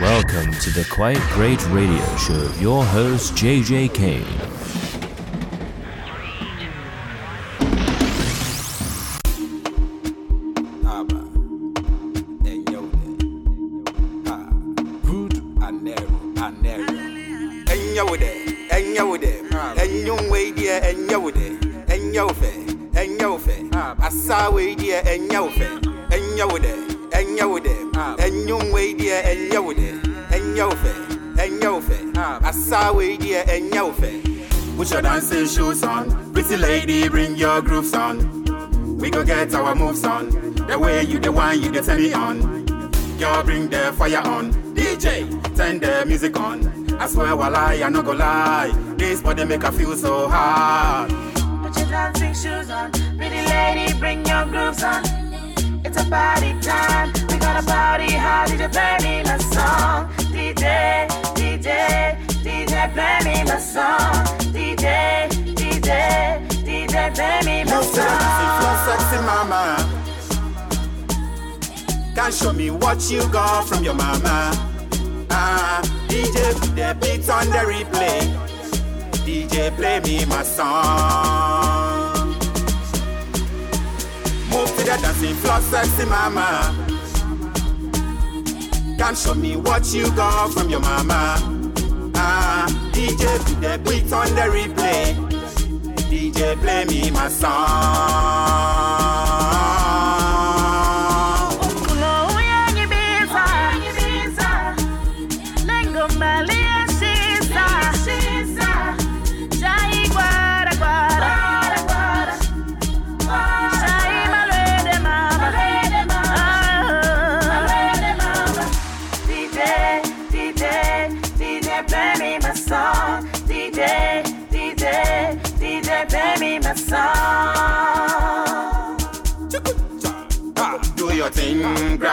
Welcome to the Quite Great Radio Show. Your host, JJ Kane. The you one, you turn it on. Girl, bring the fire on. DJ, turn the music on. I swear, while I am not gonna lie. This body make I feel so hard. Put your dancing shoes on, pretty lady, bring your grooves on. It's a party time. We got a party hard. DJ, play me my song. DJ, DJ, DJ, play me my song. DJ, DJ, DJ, play me my You song. sexy mama. Can show me what you got from your mama. Ah, DJ put the beat on the replay. DJ play me my song. Move to the dancing floor, sexy mama. Can show me what you got from your mama. Ah, DJ put the beat on the replay. DJ play me my song.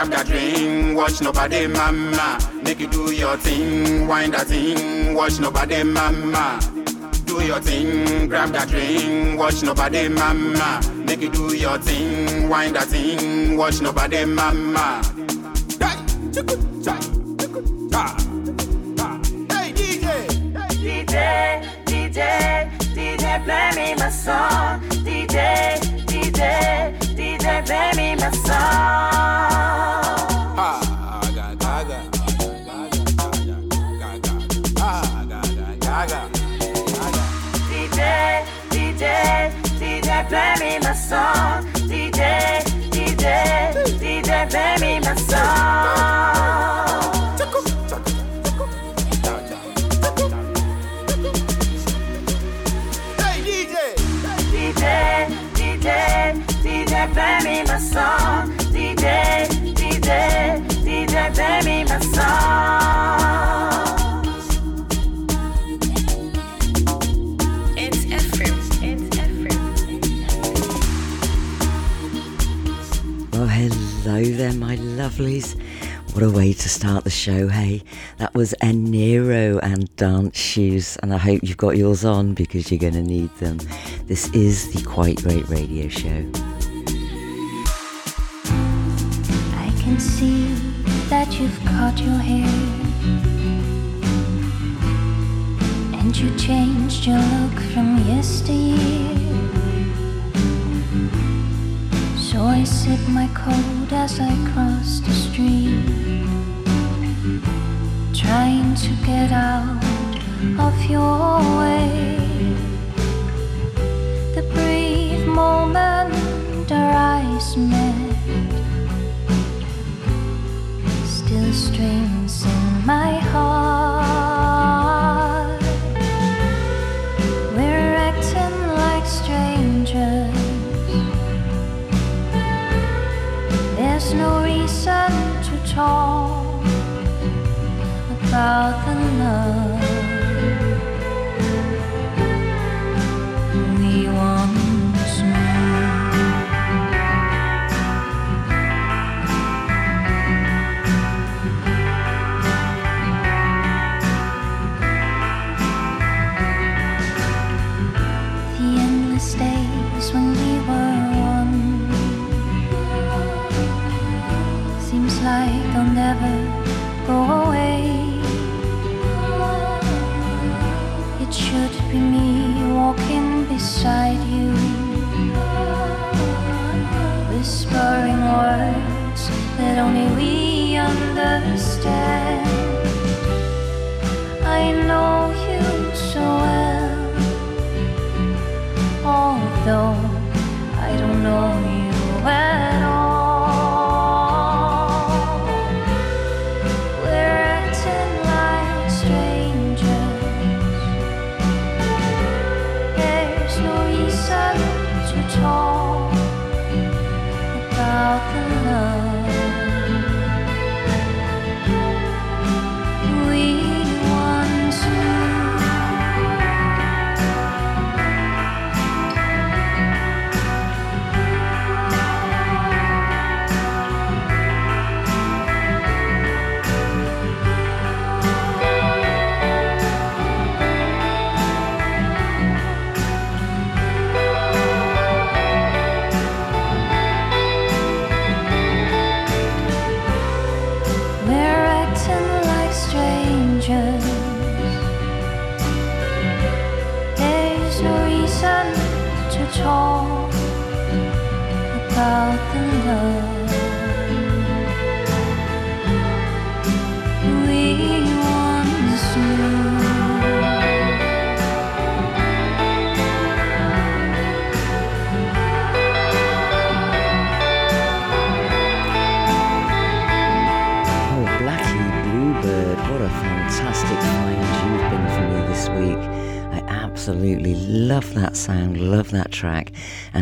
Grab that ring, watch nobody mama. Make you do your thing, wind that thing, watch nobody mama. Do your thing, grab that ring, watch nobody mama. Make you do your thing, wind that thing, watch nobody mama. Hey DJ, DJ, DJ, DJ, play me my song. DJ, DJ, Song. Ah, ah. DJ, DJ, DJ, play me my song. DJ, play me my song. DJ, DJ, DJ, play me my song. It's Ephraim. It's Ephraim. Oh, hello there, my lovelies. What a way to start the show, hey? That was Annero and Dance Shoes, and I hope you've got yours on because you're going to need them. This is the Quite Great Radio Show. See that you've cut your hair and you changed your look from yesteryear. So I sip my coat as I cross the street, trying to get out of your way. The brief moment our eyes met strings in my heart. We're acting like strangers. There's no reason to talk about the love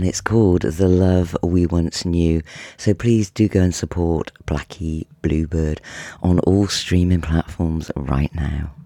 it's called The Love We Once Knew. So please do go and support Blackie Blue Bird on all streaming platforms right now.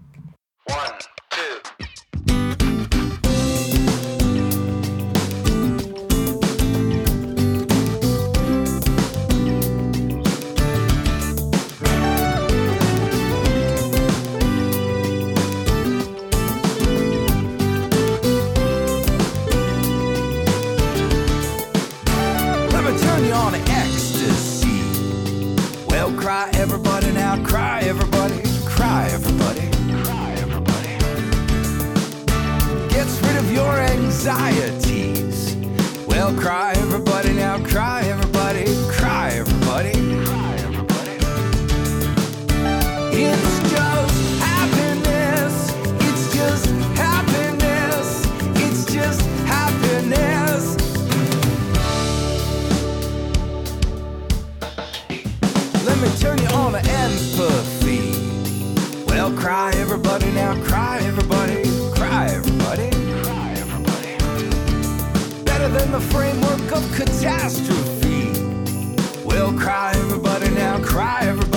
Cry everybody now, cry everybody, cry everybody, cry everybody. Gets rid of your anxieties. Well, cry everybody now, cry everybody. the framework of catastrophe. We'll cry, everybody, now cry, everybody.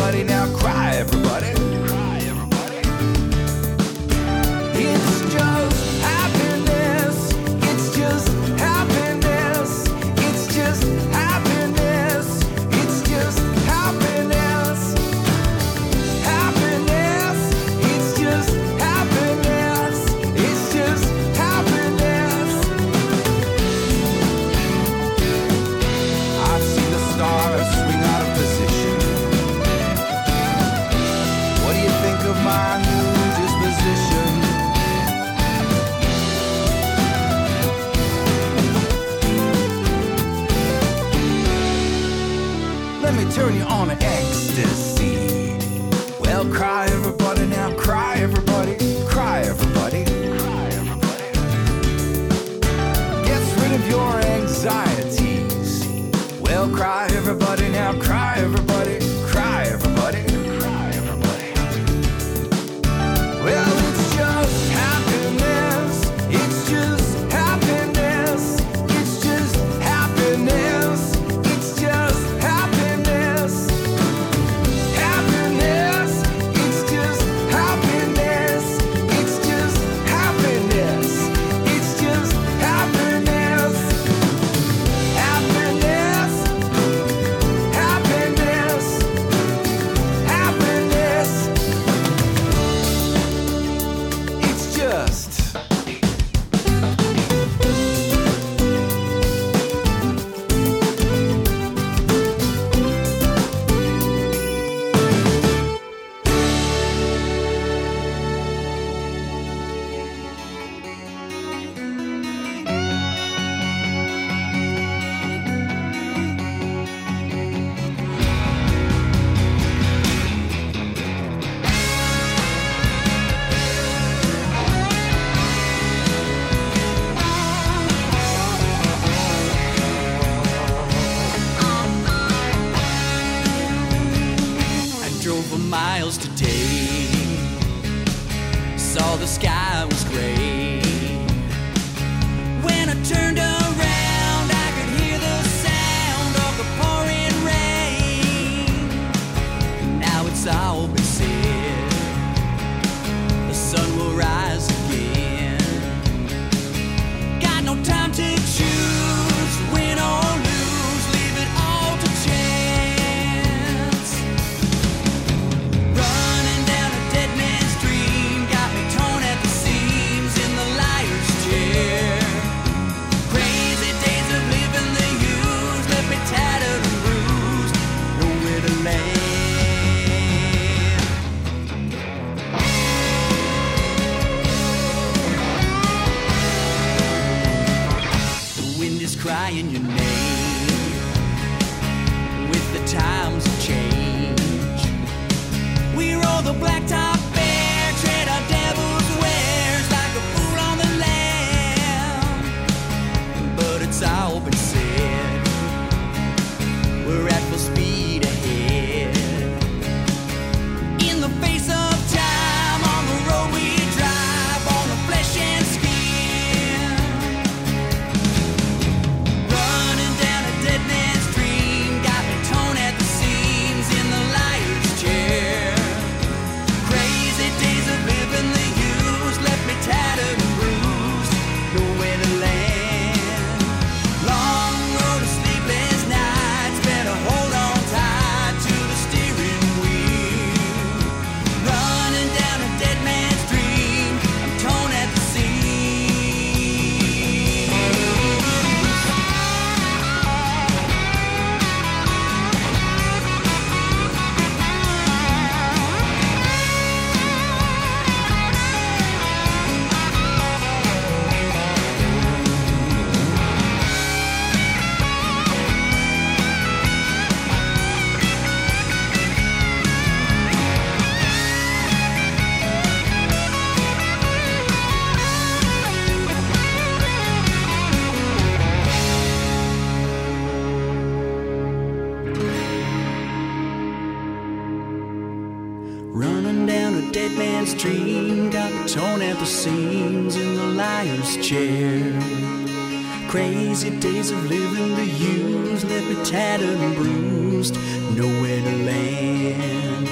Crazy days of living the used left me tattered and bruised, nowhere to land.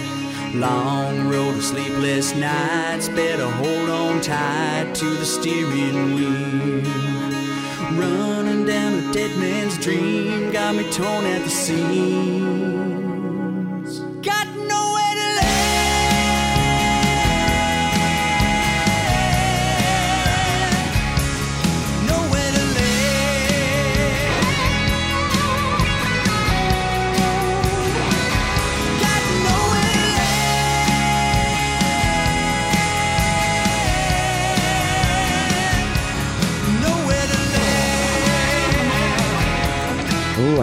Long road of sleepless nights, better hold on tight to the steering wheel. Running down a dead man's dream got me torn at the seams.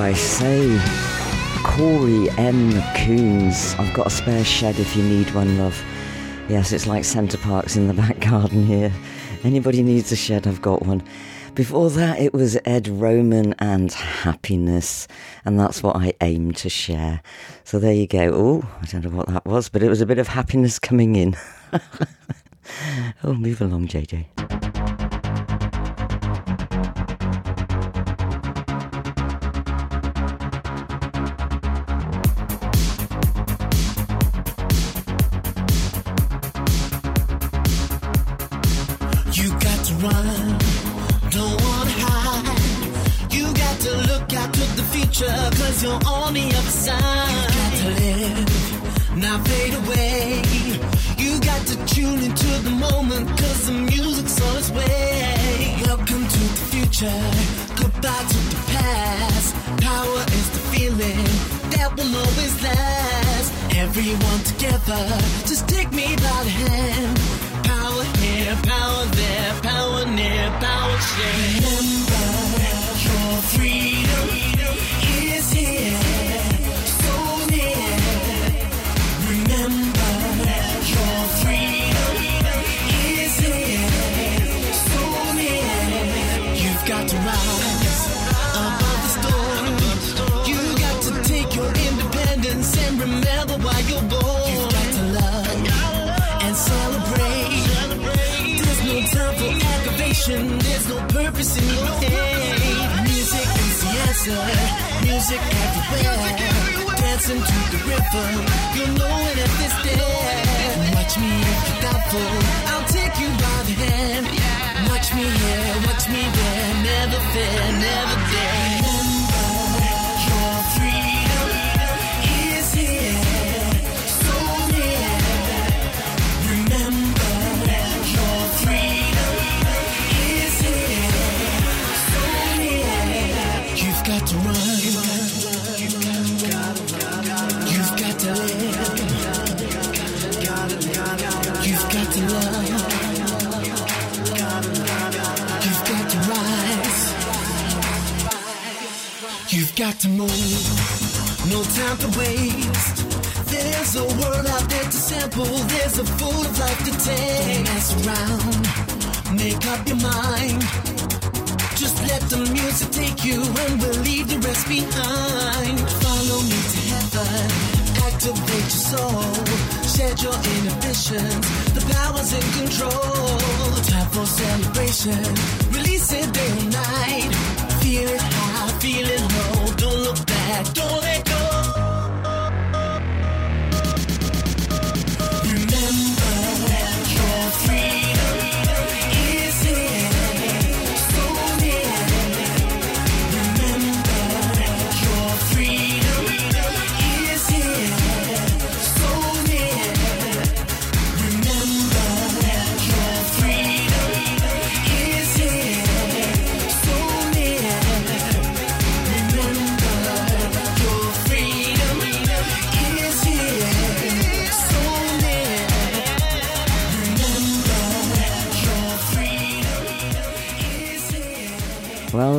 I say? Cory M. Coons. I've got a spare shed if you need one, love. Yes, it's like Center Parcs in the back garden here. Anybody needs a shed, I've got one. Before that, it was Ed Roman and happiness, and that's what I aim to share. So there you go. Oh, I don't know what that was, but it was a bit of happiness coming in. oh, move along, JJ. everyone together. Just take me by the hand. In your head. Music is the answer, music everywhere. Dancing to the rhythm, you'll know it if it's there. Watch me if you're doubtful, I'll take you by the hand. Watch me here, watch me there, never fear, never dare. Got to move. No time to waste. There's a world out there to sample. There's a food of life to take. Don't mess around. Make up your mind. Just let the music take you and we'll leave the rest behind. Follow me to heaven, activate your soul, shed your inhibitions. The power's in control. Time for celebration, release it day and night. Feel it high, feel it. Don't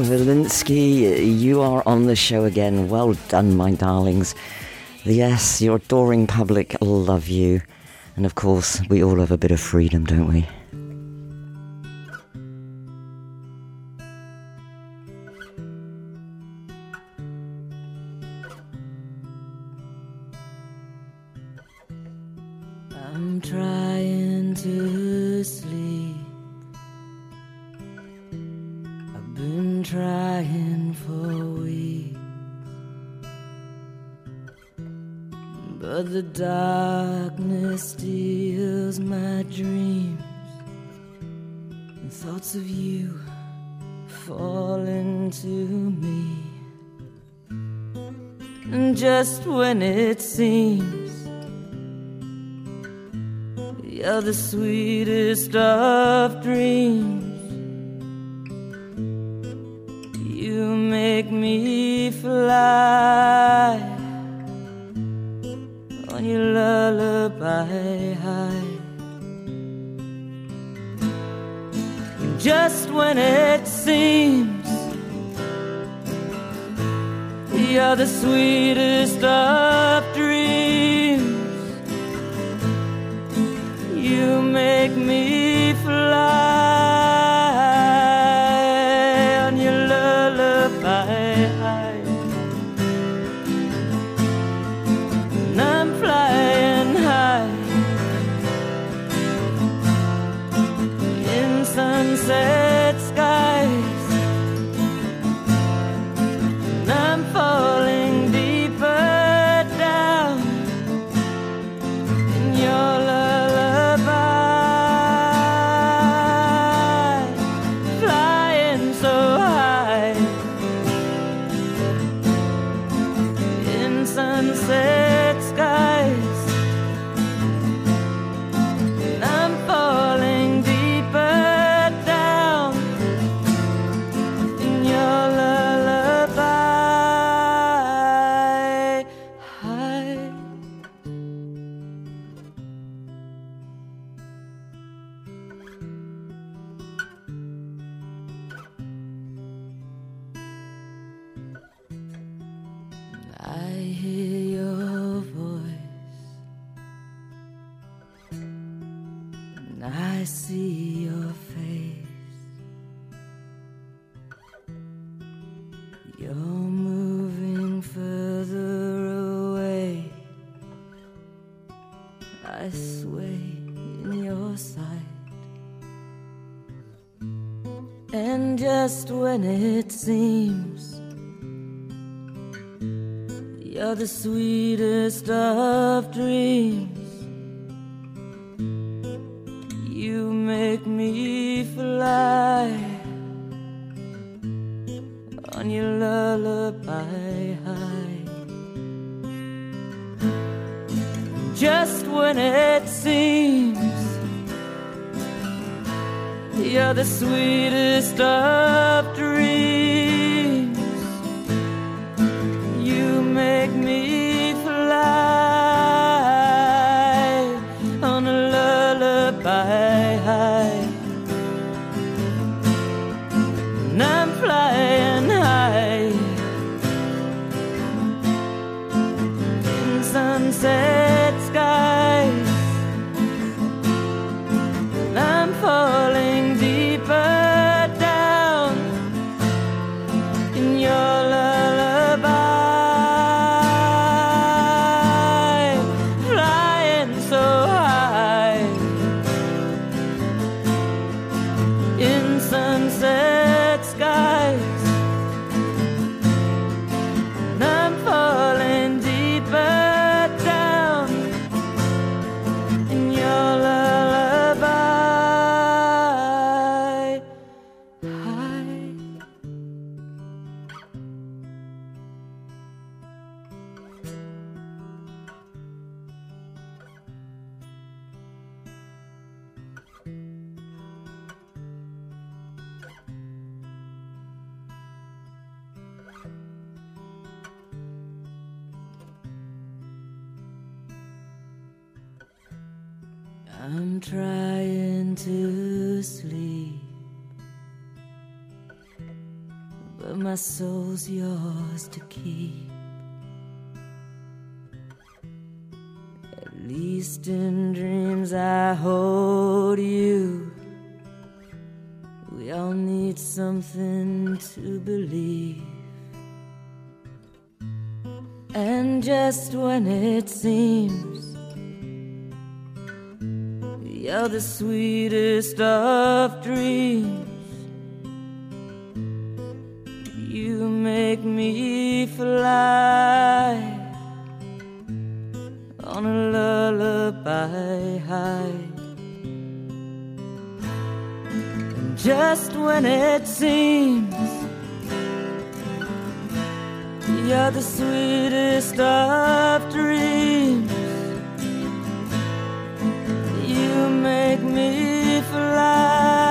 Velinski, you are on the show again. Well done, my darlings. Yes, your adoring public love you. And of course, we all have a bit of freedom, don't we? Sweetest of dreams. You make me fly on your lullaby high. And just when it seems you're the sweetest of me just when it seems you're the sweetest of dreams, you make me fly on your lullaby high. Just when it seems you're the sweetest of dreams. Trying to sleep, but my soul's yours to keep. At least in dreams, I hold you. We all need something to believe. And just when it seems you're the sweetest of dreams. You make me fly on a lullaby high. And just when it seems you're the sweetest of dreams. Make me fly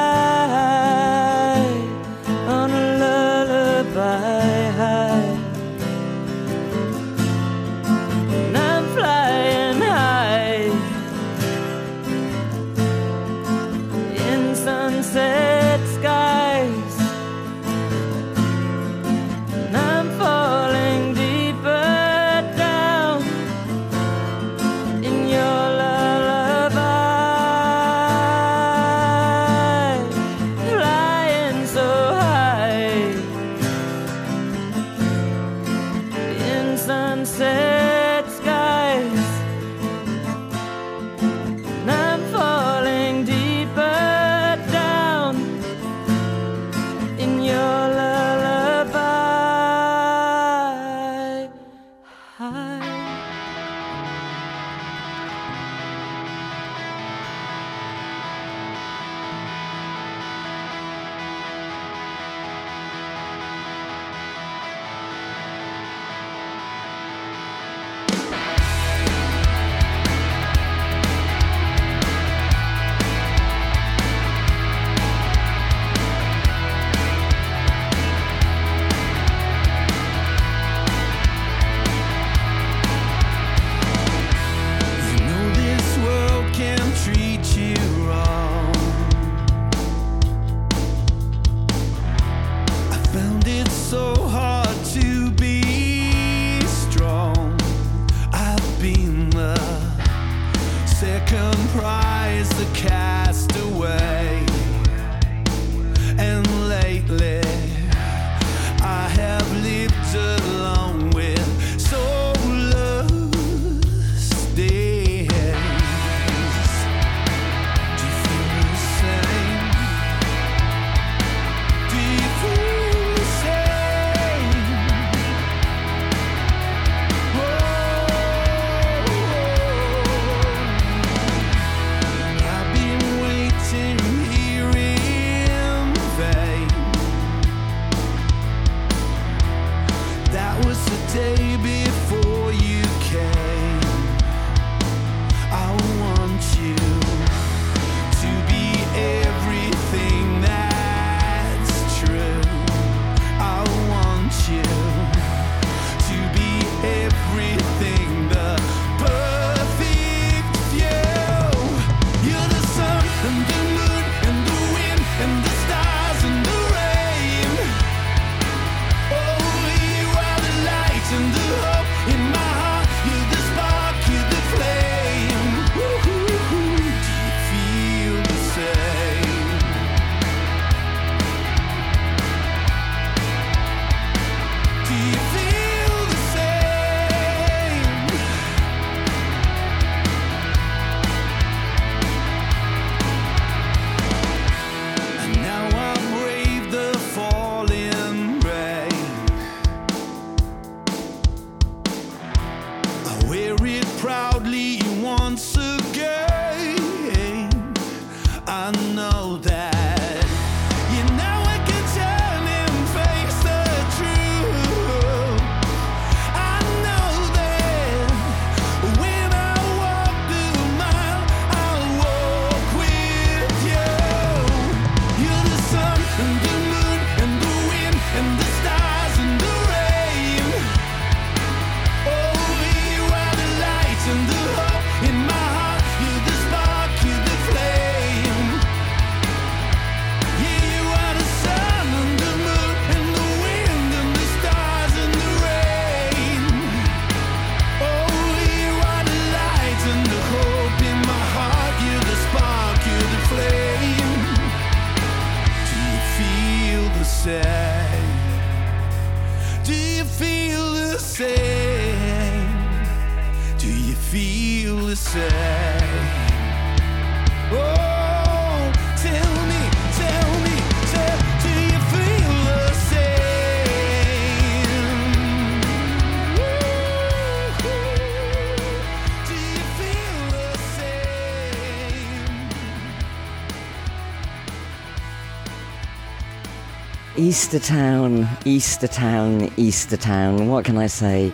Eastertown, Eastertown, Eastertown. What can I say?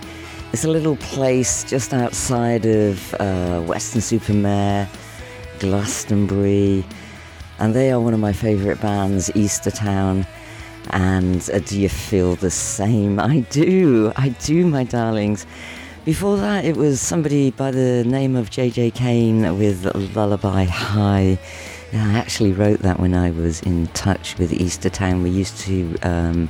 It's a little place just outside of uh, Weston-super-Mare, Glastonbury, and they are one of my favourite bands, Eastertown. And uh, do you feel the same? I do, I do, my darlings. Before that, it was somebody by the name of JJ Kane with Lullaby High. I actually wrote that when I was in touch with Eastertown. We used to um,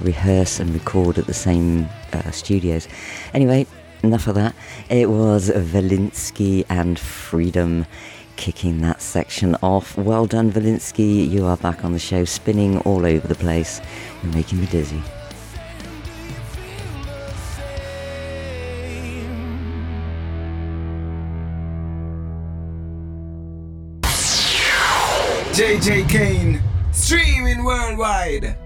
rehearse and record at the same uh, studios. Anyway, enough of that. It was Velinski and Freedom kicking that section off. Well done, Velinski. You are back on the show, spinning all over the place. You're making me dizzy. JJ Kane, streaming worldwide.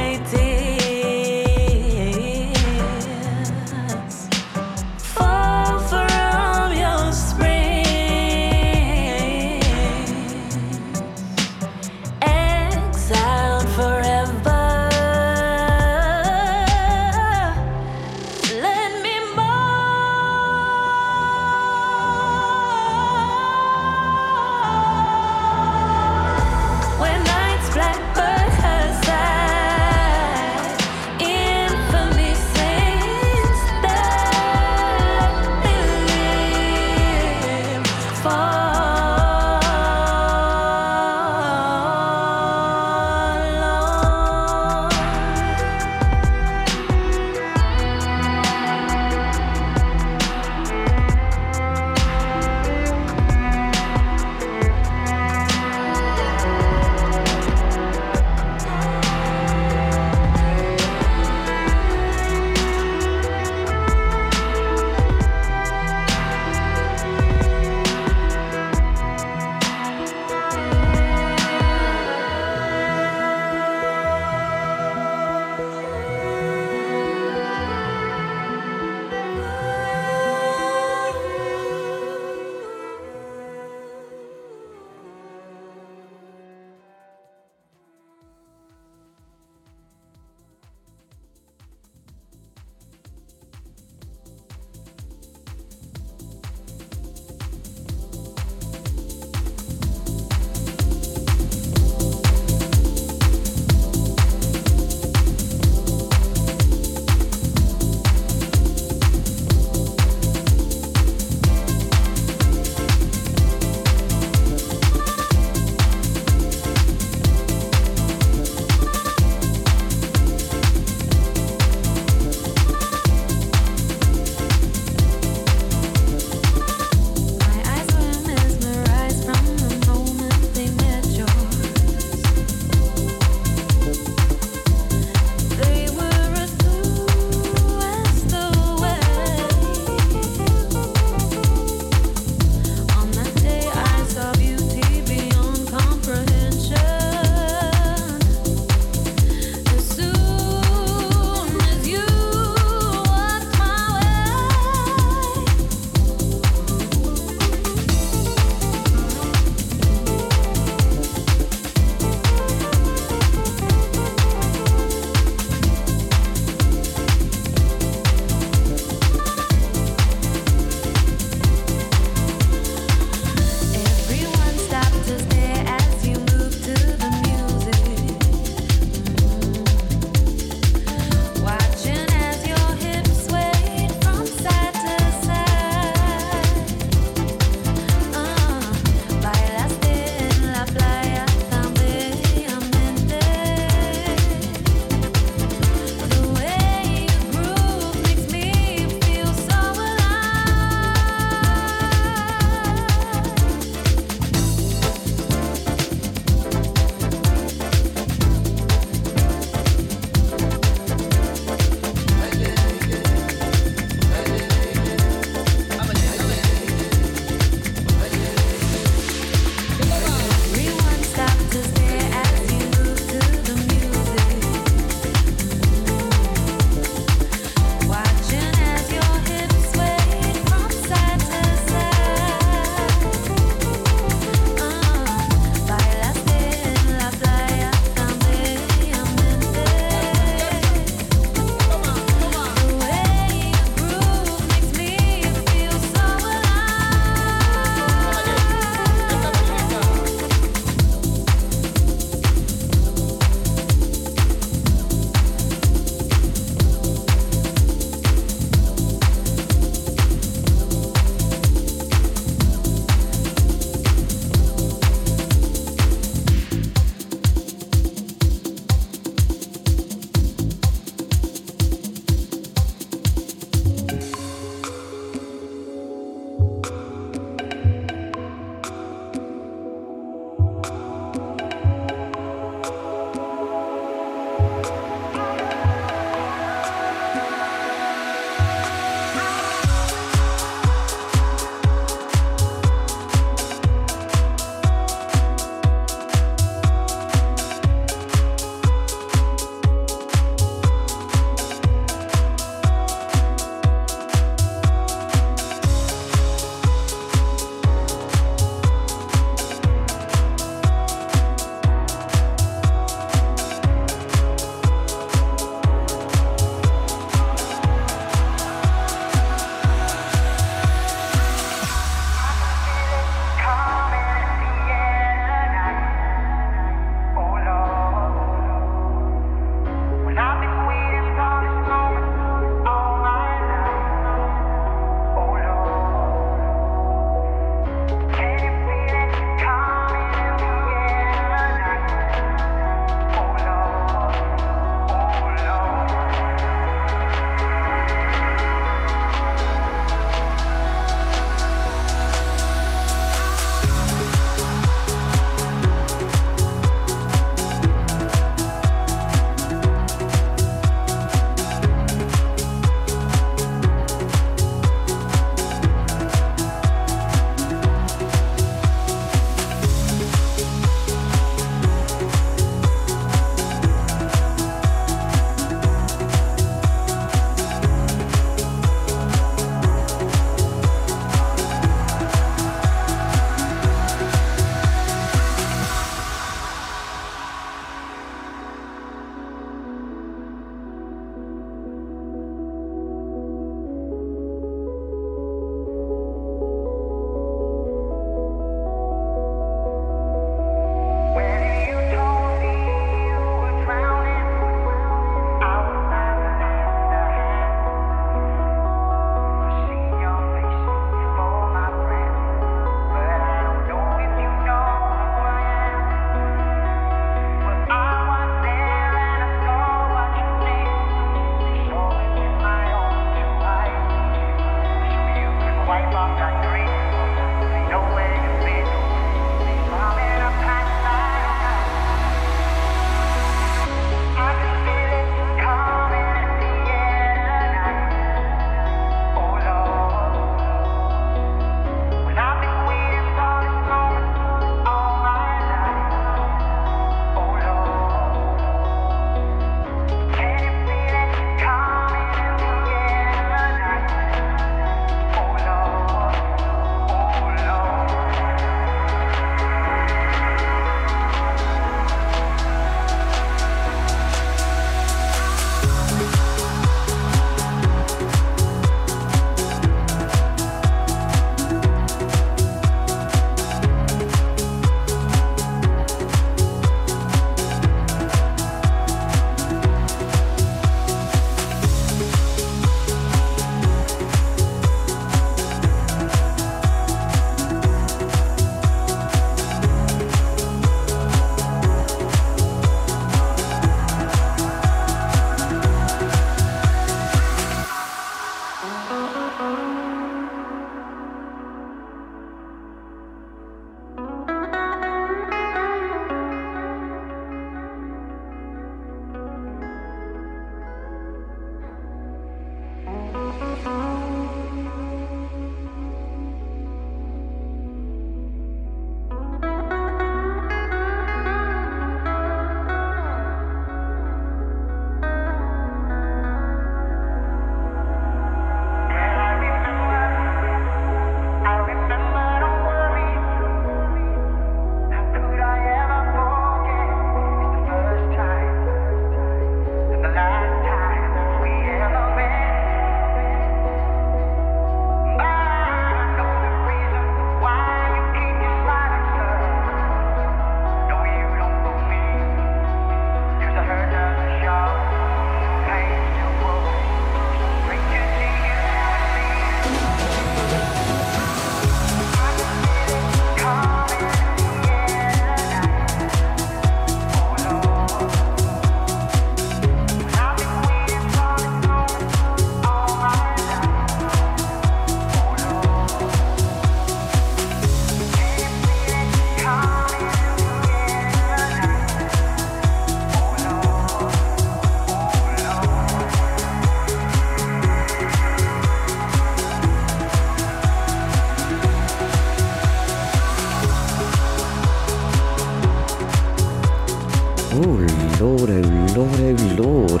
Lord, oh Lord.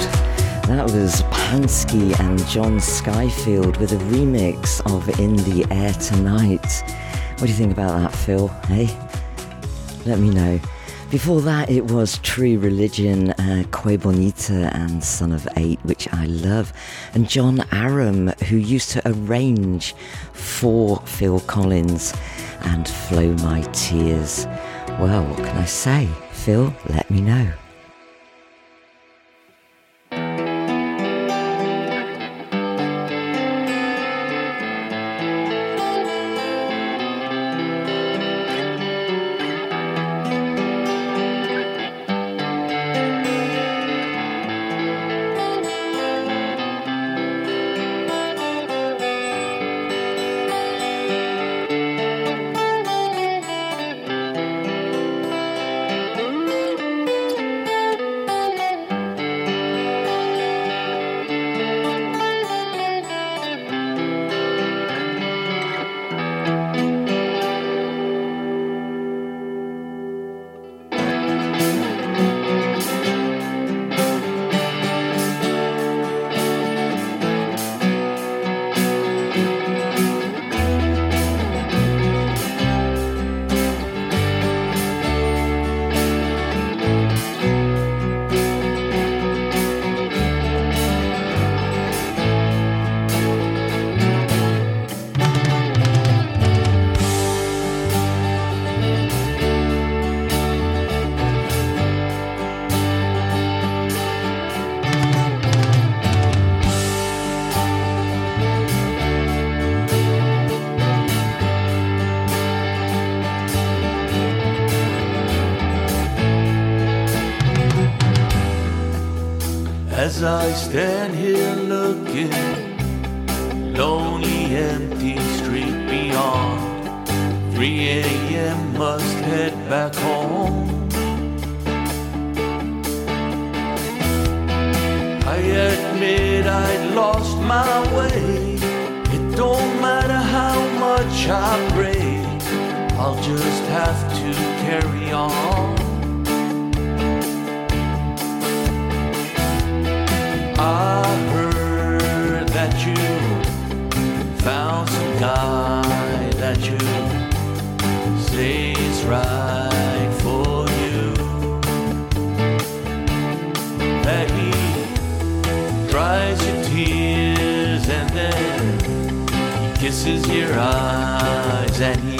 That was Panski and John Skyfield with a remix of In the Air Tonight. What do you think about that, Phil? Hey? Let me know. Before that, it was True Religion, uh, Que Bonita and Son of Eight, which I love. And John Aram, who used to arrange for Phil Collins and Flow My Tears. Well, what can I say? Phil, let me know. As I stand here looking, lonely, empty street beyond. 3 a.m. must head back home. I admit I'd lost my way. It don't matter how much I pray, I'll just have to carry on. Kisses your eyes and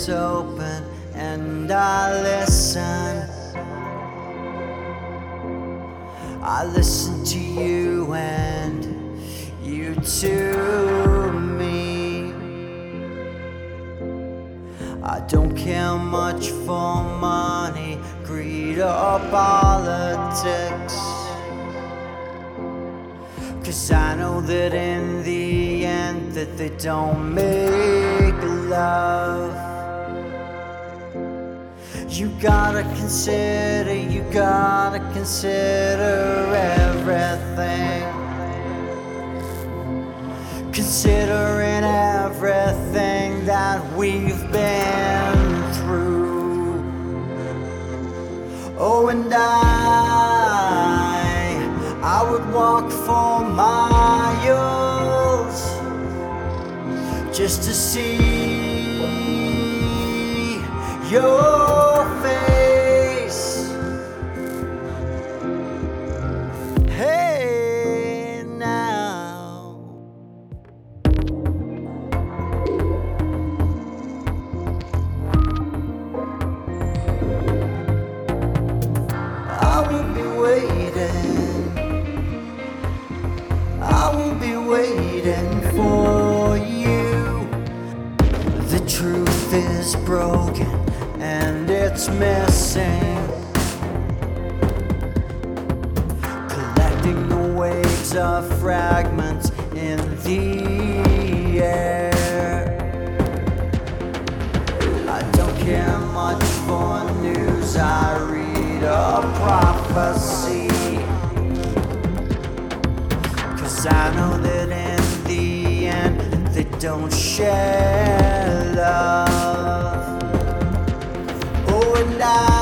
is open and I listen. I listen to you and you to me. I don't care much for money, greed, or politics. Cause I know that in the end that they don't make love. You gotta consider, you gotta consider everything. Considering everything that we've been through. Oh, and I, I would walk for miles just to see your face. Hey, now. I will be waiting. I will be waiting for you. The truth is broken and it's missing. Collecting the waves of fragments in the air. I don't care much for news, I read a prophecy. Cause I know that in the end they don't share love. Oh,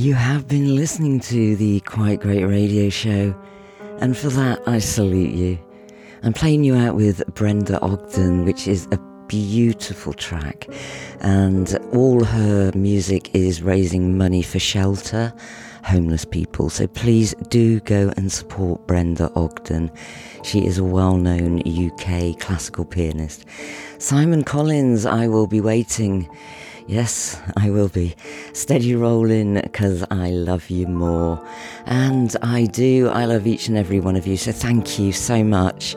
You have been listening to the Quite Great Radio Show, and for that I salute you. I'm playing you out with Brenda Ogden, which is a beautiful track, and all her music is raising money for shelter, homeless people. So please do go and support Brenda Ogden. She is a well known UK classical pianist. Simon Collins, I will be waiting. Yes, I will be. SteadyRollin because I love you more. And I do. I love each and every one of you. So thank you so much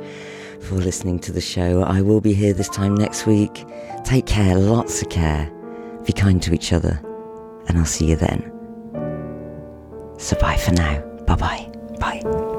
for listening to the show. I will be here this time next week. Take care, lots of care. Be kind to each other. And I'll see you then. So bye for now. Bye-bye. Bye.